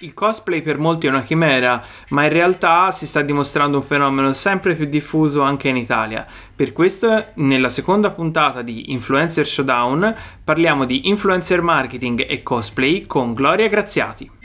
Il cosplay per molti è una chimera, ma in realtà si sta dimostrando un fenomeno sempre più diffuso anche in Italia. Per questo, nella seconda puntata di Influencer Showdown, parliamo di influencer marketing e cosplay con Gloria Graziati.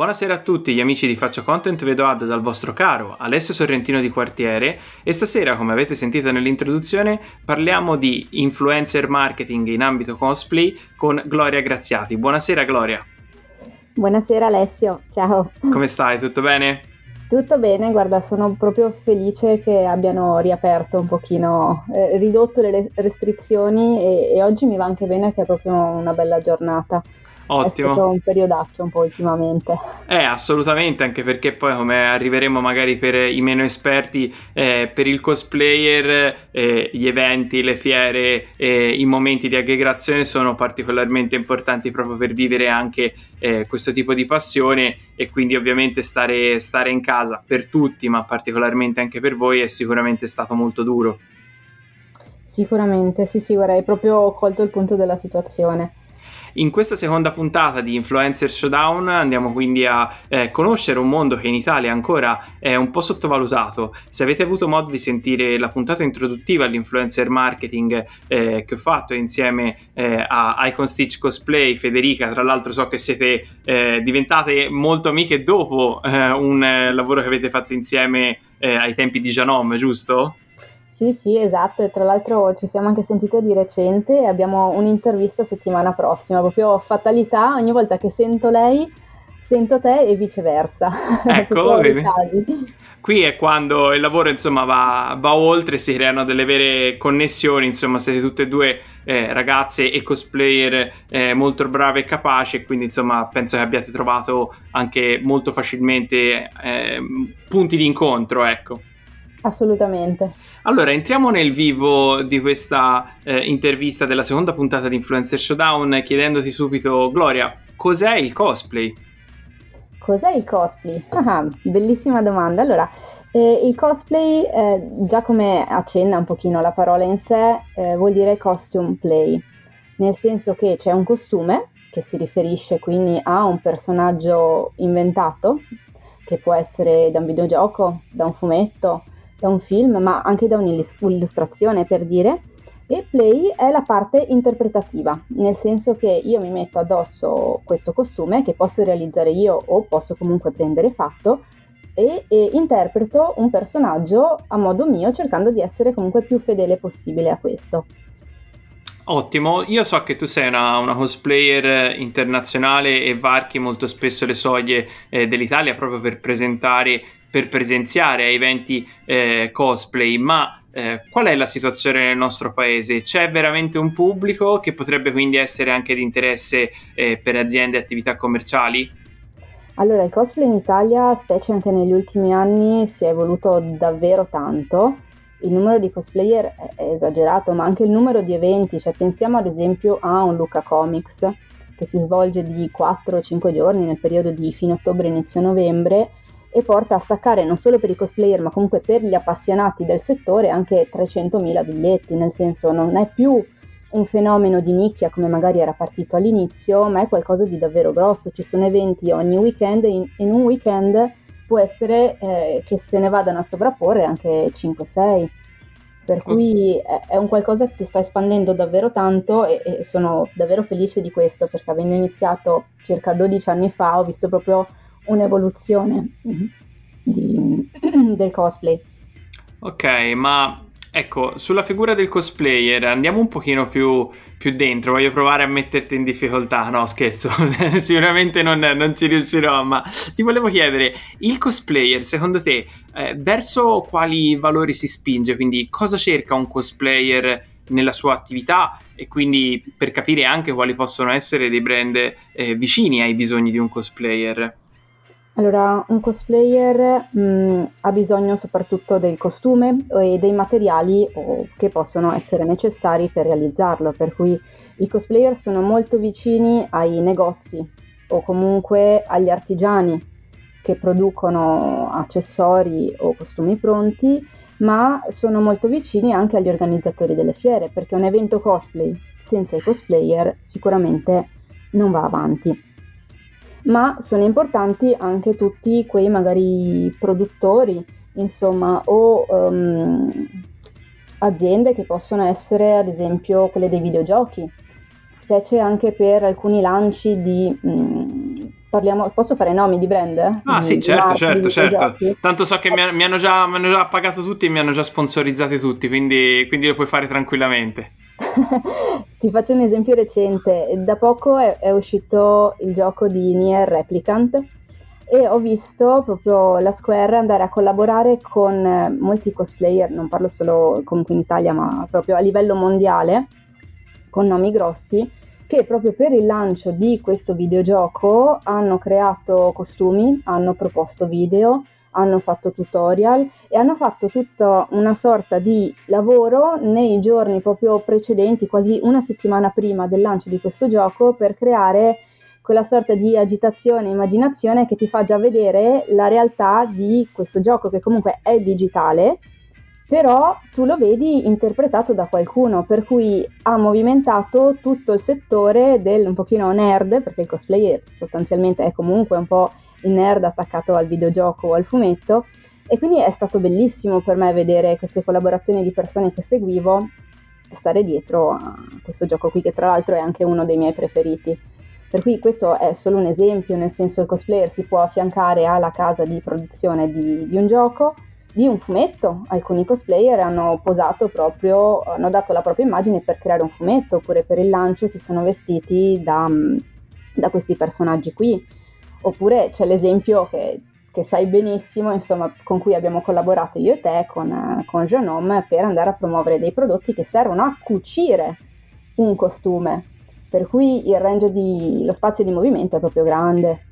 Buonasera a tutti gli amici di Faccio Content Vedo Ad dal vostro caro Alessio Sorrentino di Quartiere e stasera come avete sentito nell'introduzione parliamo di influencer marketing in ambito cosplay con Gloria Graziati. Buonasera Gloria. Buonasera Alessio, ciao. Come stai? Tutto bene? Tutto bene, guarda, sono proprio felice che abbiano riaperto un pochino, eh, ridotto le restrizioni e, e oggi mi va anche bene che è proprio una bella giornata. Ottimo. È stato un periodaccio un po' ultimamente. Eh, assolutamente, anche perché poi come arriveremo magari per i meno esperti, eh, per il cosplayer, eh, gli eventi, le fiere, eh, i momenti di aggregazione sono particolarmente importanti proprio per vivere anche eh, questo tipo di passione e quindi ovviamente stare, stare in casa per tutti, ma particolarmente anche per voi, è sicuramente stato molto duro. Sicuramente, sì, sì, guarda, hai proprio colto il punto della situazione. In questa seconda puntata di Influencer Showdown andiamo quindi a eh, conoscere un mondo che in Italia ancora è un po' sottovalutato. Se avete avuto modo di sentire la puntata introduttiva all'influencer marketing eh, che ho fatto insieme eh, a Icon Stitch Cosplay, Federica, tra l'altro so che siete eh, diventate molto amiche dopo eh, un eh, lavoro che avete fatto insieme ai tempi di Janome, giusto? Sì, sì, esatto, e tra l'altro ci siamo anche sentite di recente e abbiamo un'intervista settimana prossima, proprio fatalità, ogni volta che sento lei sento te e viceversa. Ecco, qui è quando il lavoro insomma va, va, oltre, si creano delle vere connessioni, insomma siete tutte e due eh, ragazze e cosplayer eh, molto brave e capaci quindi insomma penso che abbiate trovato anche molto facilmente eh, punti di incontro, ecco. Assolutamente. Allora, entriamo nel vivo di questa eh, intervista della seconda puntata di Influencer Showdown chiedendoti subito, Gloria, cos'è il cosplay? Cos'è il cosplay? Ah, bellissima domanda. Allora, eh, il cosplay, eh, già come accenna un pochino la parola in sé, eh, vuol dire costume play, nel senso che c'è un costume che si riferisce quindi a un personaggio inventato, che può essere da un videogioco, da un fumetto, da un film, ma anche da un'illustrazione per dire. E play è la parte interpretativa, nel senso che io mi metto addosso questo costume che posso realizzare io o posso comunque prendere fatto e, e, interpreto un personaggio a modo mio cercando di essere comunque più fedele possibile a questo. Ottimo, io so che tu sei una, una cosplayer internazionale e varchi molto spesso le soglie eh, dell'Italia proprio per presentare per presenziare a eventi eh, cosplay, ma eh, qual è la situazione nel nostro paese? C'è veramente un pubblico che potrebbe quindi essere anche di interesse eh, per aziende e attività commerciali? Allora, il cosplay in Italia, specie anche negli ultimi anni, si è evoluto davvero tanto. Il numero di cosplayer è esagerato, ma anche il numero di eventi, cioè pensiamo ad esempio a un Luca Comics che si svolge di 4-5 giorni nel periodo di fine ottobre inizio novembre e porta a staccare non solo per i cosplayer ma comunque per gli appassionati del settore anche 300.000 biglietti, nel senso non è più un fenomeno di nicchia come magari era partito all'inizio, ma è qualcosa di davvero grosso, ci sono eventi ogni weekend e in, in un weekend può essere eh, che se ne vadano a sovrapporre anche 5-6 per cui è, è, un qualcosa che si sta espandendo davvero tanto e, e, sono davvero felice di questo perché avendo iniziato circa 12 anni fa ho visto proprio un'evoluzione di, del cosplay. Ok, ma ecco, sulla figura del cosplayer andiamo un pochino più, più dentro, voglio provare a metterti in difficoltà, no scherzo, sicuramente non, non, ci riuscirò, ma ti volevo chiedere, il cosplayer secondo te eh, verso quali valori si spinge? Quindi cosa cerca un cosplayer nella sua attività e quindi per capire anche quali possono essere dei brand eh, vicini ai bisogni di un cosplayer? Allora, un cosplayer mh, ha bisogno soprattutto del costume e dei materiali o, che possono essere necessari per realizzarlo, per cui i cosplayer sono molto vicini ai negozi o comunque agli artigiani che producono accessori o costumi pronti, ma sono molto vicini anche agli organizzatori delle fiere, perché un evento cosplay senza i cosplayer sicuramente non va avanti. Ma sono importanti anche tutti quei magari produttori, insomma, o um, aziende che possono essere ad esempio quelle dei videogiochi, specie anche per alcuni lanci di... Mm, parliamo, posso fare nomi di brand? Ah di, sì, certo, certo, certo. Tanto so che mi, mi, hanno già, mi, hanno già, pagato tutti e mi hanno già sponsorizzati tutti, quindi, quindi lo puoi fare tranquillamente. Ti faccio un esempio recente. Da poco è, è uscito il gioco di Nier Replicant e ho visto proprio la Square andare a collaborare con eh, molti cosplayer, non parlo solo comunque in Italia, ma proprio a livello mondiale, con nomi grossi, che proprio per il lancio di questo videogioco hanno creato costumi, hanno proposto video, hanno fatto tutorial e hanno fatto tutta una sorta di lavoro nei giorni proprio precedenti, quasi una settimana prima del lancio di questo gioco, per creare quella sorta di agitazione, immaginazione che ti fa già vedere la realtà di questo gioco che comunque è digitale, però tu lo vedi interpretato da qualcuno, per cui ha movimentato tutto il settore del un pochino nerd, perché il cosplayer sostanzialmente è comunque un po' il nerd attaccato al videogioco o al fumetto, e quindi è stato bellissimo per me vedere queste collaborazioni di persone che seguivo stare dietro a questo gioco qui, che tra l'altro è anche uno dei miei preferiti. Per cui questo è solo un esempio, nel senso il cosplayer si può affiancare alla casa di produzione di, di un gioco, di un fumetto. Alcuni cosplayer hanno posato proprio, hanno dato la propria immagine per creare un fumetto, oppure per il lancio si sono vestiti da, da questi personaggi qui. Oppure c'è l'esempio che, che, sai benissimo, insomma, con cui abbiamo collaborato io e te con, con Genome per andare a promuovere dei prodotti che servono a cucire un costume per cui il range di, lo spazio di movimento è proprio grande.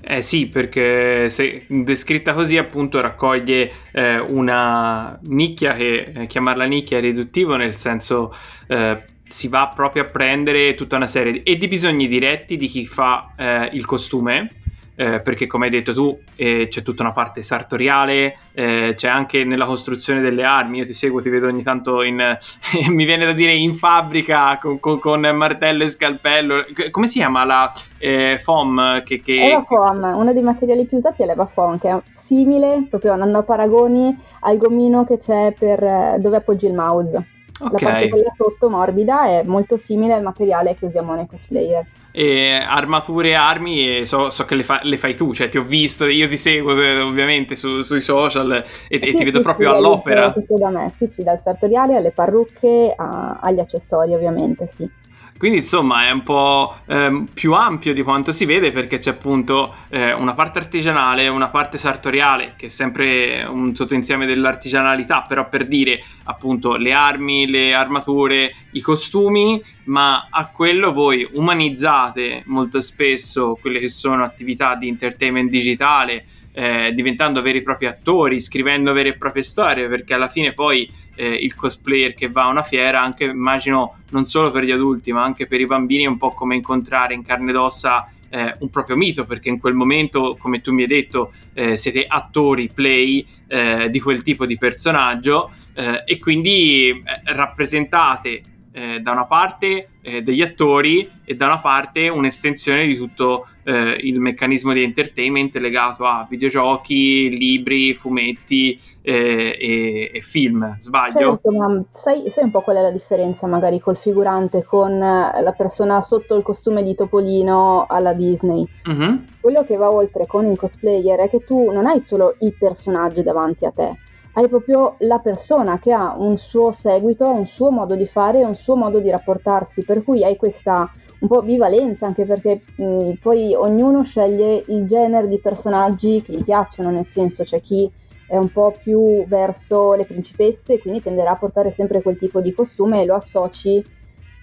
Eh sì, perché se descritta così appunto raccoglie eh, una nicchia che eh, chiamarla nicchia è riduttivo nel senso eh, si va proprio a prendere tutta una serie di, e di bisogni diretti di chi fa eh, il costume eh, perché come hai detto tu eh, c'è tutta una parte sartoriale, eh, c'è anche nella costruzione delle armi, io ti seguo, ti vedo ogni tanto in, mi viene da dire in fabbrica con, con, con martello e scalpello, come si chiama la eh, foam? Che, che... Eva foam, uno dei materiali più usati è l'Eva foam, che è simile, proprio andando a paragoni, al gomino che c'è per eh, dove appoggi il mouse. Okay. La parte quella sotto morbida è molto simile al materiale che usiamo nei cosplayer e armature e armi e so, so che le, fa, le, fai tu, cioè ti ho visto, io ti seguo eh, ovviamente su, sui social e, sì, e ti vedo proprio sì, all'opera. Tutto da me, sì sì, dal sartoriale alle parrucche a, agli accessori ovviamente, sì. Quindi insomma è un po' ehm, più ampio di quanto si vede perché c'è appunto eh, una parte artigianale, una parte sartoriale che è sempre un sottoinsieme dell'artigianalità, però per dire appunto le armi, le armature, i costumi, ma a quello voi umanizzate molto spesso quelle che sono attività di entertainment digitale eh, diventando veri e propri attori, scrivendo vere e proprie storie, perché alla fine poi eh, il cosplayer che va a una fiera, anche immagino non solo per gli adulti, ma anche per i bambini, è un po' come incontrare in carne ed ossa eh, un proprio mito, perché in quel momento, come tu mi hai detto, eh, siete attori play eh, di quel tipo di personaggio eh, e quindi eh, rappresentate eh, da una parte eh, degli attori e da una parte un'estensione di tutto eh, il meccanismo di entertainment legato a videogiochi, libri, fumetti eh, e, e, film. Sbaglio? Certo, ma sai, sai, un po' qual è la differenza magari col figurante con eh, la persona sotto il costume di Topolino alla Disney? Mm-hmm. Quello che va oltre con il cosplayer è che tu non hai solo il personaggio davanti a te hai proprio la persona che ha un suo seguito, un suo modo di fare, un suo modo di rapportarsi, per cui hai questa un po' bivalenza anche perché mh, poi ognuno sceglie il genere di personaggi che gli piacciono, nel senso c'è chi è un po' più verso le principesse quindi tenderà a portare sempre quel tipo di costume e lo associ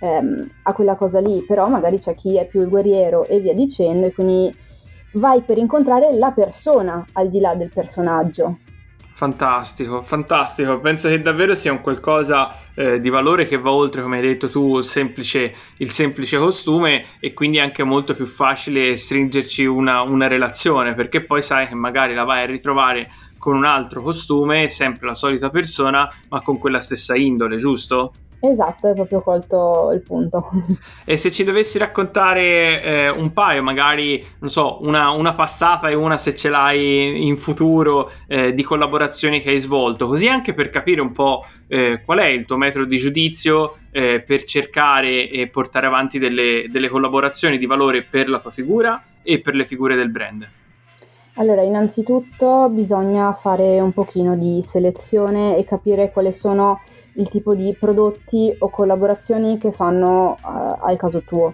ehm, a quella cosa lì, però magari c'è chi è più il guerriero e via dicendo e quindi vai per incontrare la persona al di là del personaggio. Fantastico, fantastico. Penso che davvero sia un qualcosa eh, di valore che va oltre, come hai detto tu, semplice, il semplice costume e quindi anche molto più facile stringerci una, una relazione perché poi sai che magari la vai a ritrovare con un altro costume, sempre la solita persona, ma con quella stessa indole, giusto? Esatto, hai proprio colto il punto. E se ci dovessi raccontare eh, un paio, magari, non so, una, una, passata e una se ce l'hai in futuro eh, di collaborazioni che hai svolto, così anche per capire un po' eh, qual è il tuo metodo di giudizio eh, per cercare e portare avanti delle, delle collaborazioni di valore per la tua figura e per le figure del brand. Allora, innanzitutto bisogna fare un pochino di selezione e capire quali sono il tipo di prodotti o collaborazioni che fanno uh, al caso tuo.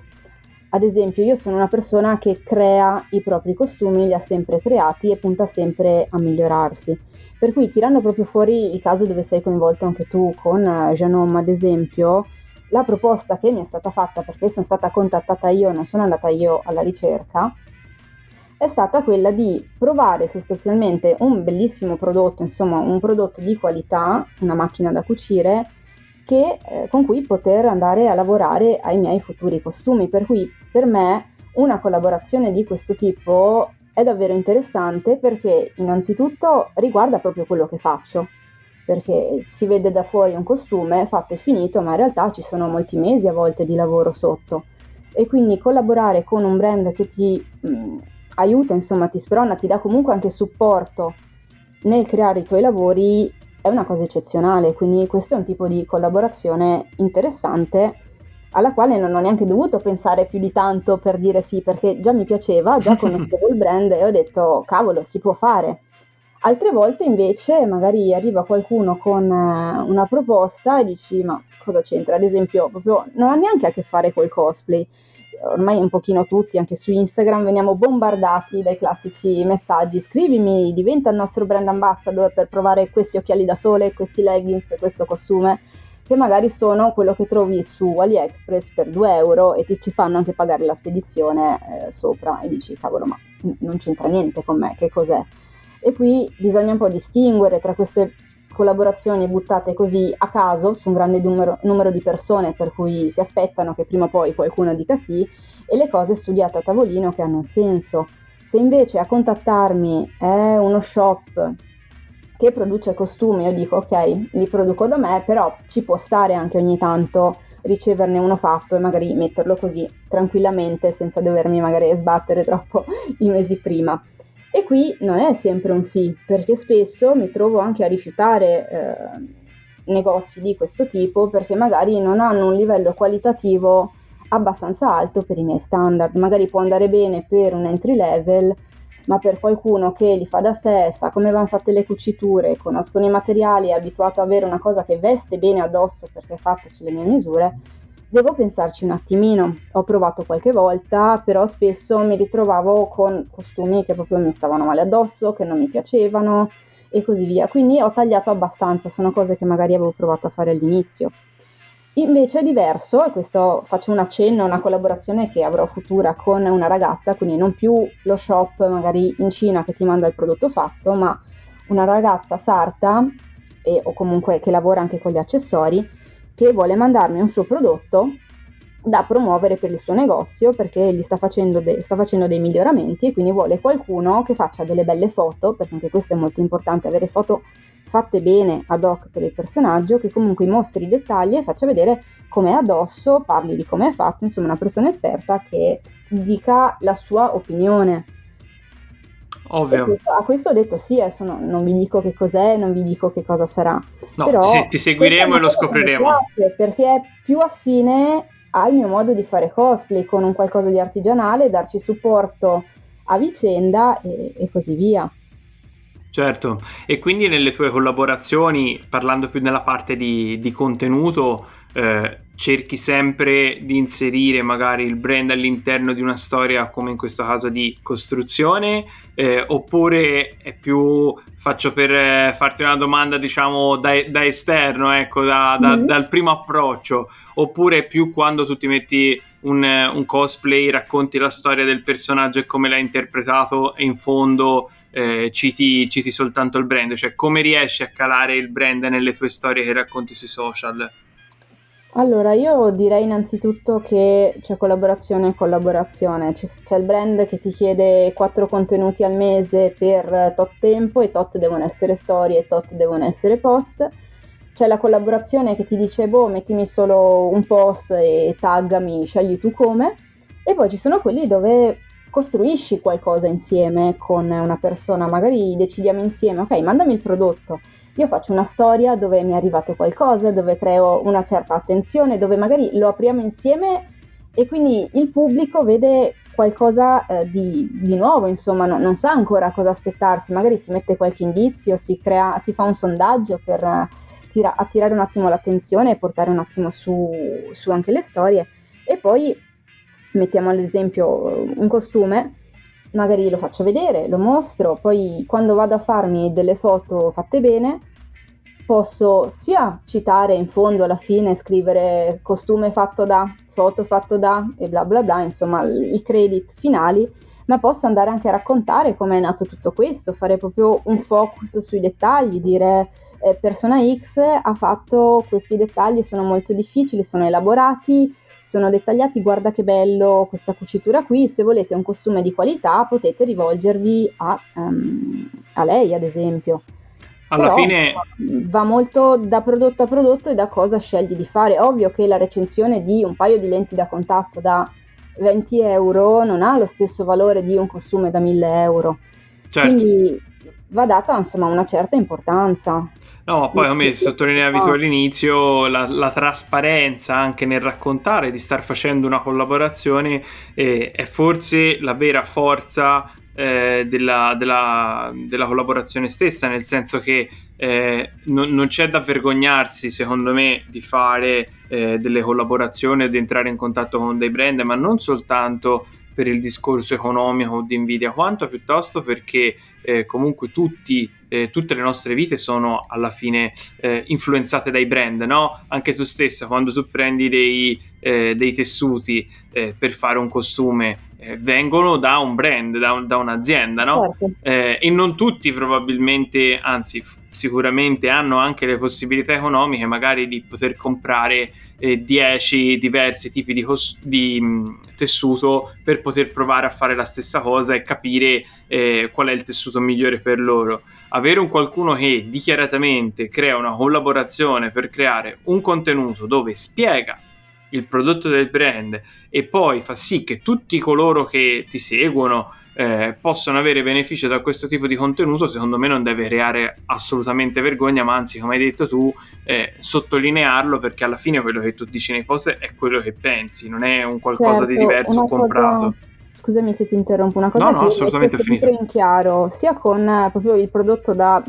Ad esempio, io sono una persona che crea i propri costumi, li ha sempre creati e punta sempre a migliorarsi. Per cui tirando proprio fuori il caso dove sei coinvolto anche tu con uh, Janome, ad esempio, la proposta che mi è stata fatta perché sono stata contattata io, non sono andata io alla ricerca, è stata quella di provare sostanzialmente un bellissimo prodotto, insomma un prodotto di qualità, una macchina da cucire, che, eh, con cui poter andare a lavorare ai miei futuri costumi. Per cui per me una collaborazione di questo tipo è davvero interessante perché innanzitutto riguarda proprio quello che faccio, perché si vede da fuori un costume fatto e finito, ma in realtà ci sono molti mesi a volte di lavoro sotto. E quindi collaborare con un brand che ti mh, aiuta, insomma, ti sprona, ti dà comunque anche supporto nel creare i tuoi lavori è una cosa eccezionale, quindi questo è un tipo di collaborazione interessante alla quale non ho neanche dovuto pensare più di tanto per dire sì, perché già mi piaceva, già conoscevo il brand e ho detto cavolo, si può fare. Altre volte invece magari arriva qualcuno con eh, una proposta e dici ma cosa c'entra? Ad esempio, proprio non ha neanche a che fare col cosplay ormai un pochino tutti, anche su Instagram, veniamo bombardati dai classici messaggi. Scrivimi, diventa il nostro brand ambassador per provare questi occhiali da sole, questi leggings, questo costume, che magari sono quello che trovi su AliExpress per 2 euro e ti ci fanno anche pagare la spedizione eh, sopra e dici cavolo ma non c'entra niente con me, che cos'è? E qui bisogna un po' distinguere tra queste collaborazioni buttate così a caso su un grande numero, numero, di persone per cui si aspettano che prima o poi qualcuno dica sì e le cose studiate a tavolino che hanno un senso. Se invece a contattarmi è uno shop che produce costumi, io dico ok, li produco da me, però ci può stare anche ogni tanto riceverne uno fatto e magari metterlo così tranquillamente senza dovermi magari sbattere troppo i mesi prima. E qui non è sempre un sì, perché spesso mi trovo anche a rifiutare eh, negozi di questo tipo perché magari non hanno un livello qualitativo abbastanza alto per i miei standard. Magari può andare bene per un entry level, ma per qualcuno che li fa da sé, sa come vanno fatte le cuciture, conoscono i materiali, è abituato ad avere una cosa che veste bene addosso perché è fatta sulle mie misure, Devo pensarci un attimino, ho provato qualche volta, però spesso mi ritrovavo con costumi che proprio mi stavano male addosso, che non mi piacevano e così via. Quindi ho tagliato abbastanza, sono cose che magari avevo provato a fare all'inizio. Invece è diverso, e questo faccio un accenno, una collaborazione che avrò futura con una ragazza, quindi non più lo shop magari in Cina che ti manda il prodotto fatto, ma una ragazza sarta e, o comunque che lavora anche con gli accessori che vuole mandarmi un suo prodotto da promuovere per il suo negozio perché gli sta facendo, de- sta facendo, dei miglioramenti e quindi vuole qualcuno che faccia delle belle foto, perché anche questo è molto importante, avere foto fatte bene ad hoc per il personaggio, che comunque mostri i dettagli e faccia vedere come è addosso, parli di come è fatto, insomma una persona esperta che dica la sua opinione. Ovvio. Questo, a questo ho detto sì, adesso no, non vi dico che cos'è, non vi dico che cosa sarà. No, Però, ti, ti seguiremo e lo scopriremo. Perché è più affine al mio modo di fare cosplay, con un qualcosa di artigianale, darci supporto a vicenda e, e così via. Certo, e quindi nelle tue collaborazioni, parlando più nella parte di, di contenuto, eh, cerchi sempre di inserire magari il brand all'interno di una storia come in questo caso di costruzione eh, oppure è più faccio per eh, farti una domanda diciamo da, da esterno ecco da, da, mm-hmm. dal primo approccio oppure più quando tu ti metti un, un, cosplay racconti la storia del personaggio e come l'hai interpretato e in fondo eh, citi, citi soltanto il brand cioè come riesci a calare il brand nelle tue storie che racconti sui social allora, io direi innanzitutto che c'è collaborazione e collaborazione. C'è, c'è il brand che ti chiede quattro contenuti al mese per tot tempo e tot devono essere storie e tot devono essere post. C'è la collaborazione che ti dice, boh, mettimi solo un post e taggami, scegli tu come. E poi ci sono quelli dove costruisci qualcosa insieme con una persona, magari decidiamo insieme, ok, mandami il prodotto io faccio una storia dove mi è arrivato qualcosa, dove creo una certa attenzione, dove magari lo apriamo insieme e quindi il pubblico vede qualcosa eh, di, di, nuovo, insomma, no, non sa ancora cosa aspettarsi, magari si mette qualche indizio, si, crea, si fa un sondaggio per uh, tira, attirare un attimo l'attenzione e portare un attimo su, su anche le storie. E poi mettiamo ad esempio un costume magari lo faccio vedere, lo mostro, poi quando vado a farmi delle foto fatte bene posso sia citare in fondo alla fine, scrivere costume fatto da, foto fatto da e bla bla bla, insomma i credit finali, ma posso andare anche a raccontare come è nato tutto questo, fare proprio un focus sui dettagli, dire eh, persona X ha fatto questi dettagli, sono molto difficili, sono elaborati, sono dettagliati, guarda che bello questa cucitura qui, se volete un costume di qualità potete rivolgervi a, um, a lei ad esempio. Alla Però, fine va molto da prodotto a prodotto e da cosa scegli di fare. Ovvio che la recensione di un paio di lenti da contatto da 20 euro non ha lo stesso valore di un costume da 1000 euro. Certo. Quindi va data insomma una certa importanza. No, ma poi come sottolineavi tu all'inizio, la, la, trasparenza anche nel raccontare di star facendo una collaborazione eh, è forse la vera forza eh, della, della, della, collaborazione stessa, nel senso che eh, non, non, c'è da vergognarsi, secondo me, di fare eh, delle collaborazioni di entrare in contatto con dei brand, ma non soltanto per il discorso economico di Nvidia, quanto piuttosto perché eh, comunque tutti, eh, tutte le nostre vite sono alla fine eh, influenzate dai brand, no? Anche tu stessa, quando tu prendi dei, eh, dei tessuti eh, per fare un costume, eh, vengono da un brand, da, un, da un'azienda, no? Certo. e non tutti probabilmente, anzi sicuramente hanno anche le possibilità economiche magari di poter comprare 10 eh, diversi tipi di, cos- di mh, mm, tessuto per poter provare a fare la stessa cosa e capire qual è il tessuto migliore per loro. Avere un qualcuno che dichiaratamente crea una collaborazione per creare un contenuto dove spiega il prodotto del brand e poi fa sì che tutti coloro che ti seguono eh, possono avere beneficio da questo tipo di contenuto, secondo me non deve creare assolutamente vergogna, ma anzi, come hai detto tu, eh, sottolinearlo perché alla fine quello che tu dici nei post è quello che pensi, non è un qualcosa certo, di diverso comprato. Cosa... Scusami se ti interrompo, una cosa no, no, assolutamente è in chiaro, sia con eh, proprio il prodotto da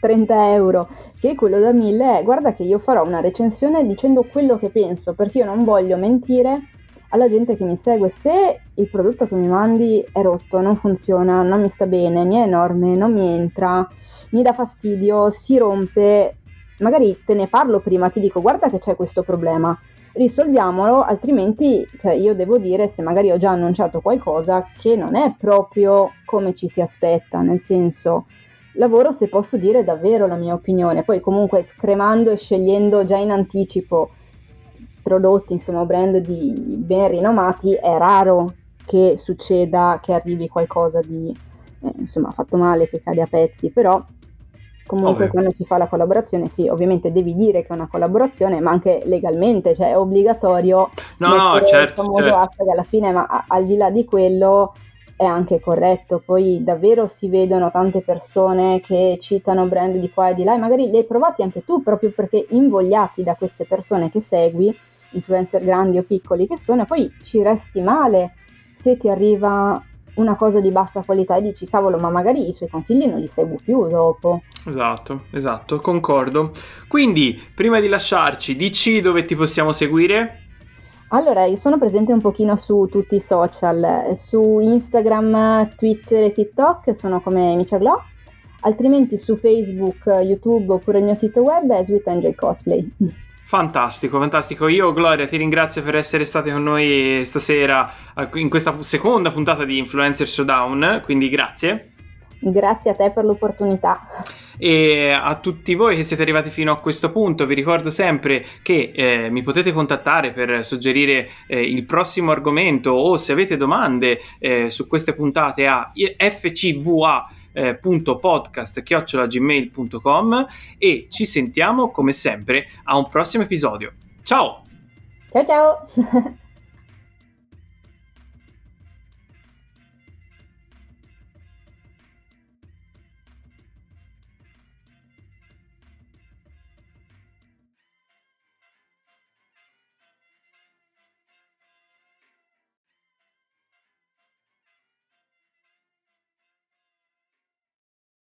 30 euro che quello da 1000 è guarda che io farò una recensione dicendo quello che penso perché io non voglio mentire alla gente che mi segue. Se il prodotto che mi mandi è rotto, non funziona, non mi sta bene, mi è enorme, non mi entra, mi dà fastidio, si rompe, magari te ne parlo prima, ti dico guarda che c'è questo problema, risolviamolo, altrimenti cioè, io devo dire se magari ho già annunciato qualcosa che non è proprio come ci si aspetta, nel senso lavoro se posso dire davvero la mia opinione, poi comunque scremando e scegliendo già in anticipo prodotti, insomma, brand di ben rinomati, è raro che succeda che arrivi qualcosa di, eh, insomma, fatto male, che cade a pezzi, però comunque Ovvio. quando si fa la collaborazione, sì, ovviamente devi dire che è una collaborazione, ma anche legalmente, cioè è obbligatorio no, no, certo, il certo. hashtag alla fine, ma a- al di là di quello è anche corretto. Poi davvero si vedono tante persone che citano brand di qua e di là e magari li hai provati anche tu proprio perché invogliati da queste persone che segui influencer grandi o piccoli che sono, e poi ci resti male se ti arriva una cosa di bassa qualità e dici cavolo ma magari i suoi consigli non li seguo più dopo. Esatto, esatto, concordo. Quindi prima di lasciarci dici dove ti possiamo seguire? Allora, io sono presente un pochino su tutti i social, su Instagram, Twitter e TikTok sono come Micia Glow, altrimenti su Facebook, YouTube oppure il mio sito web è Sweet Angel Cosplay. Fantastico, fantastico. Io, Gloria, ti ringrazio per essere state con noi stasera eh, in questa seconda puntata di Influencer Showdown, quindi grazie. Grazie a te per l'opportunità. E a tutti voi che siete arrivati fino a questo punto, vi ricordo sempre che eh, mi potete contattare per suggerire eh, il prossimo argomento o se avete domande eh, su queste puntate a fcva eh, podcast.gmail.com e ci sentiamo come sempre a un prossimo episodio. Ciao! Ciao ciao!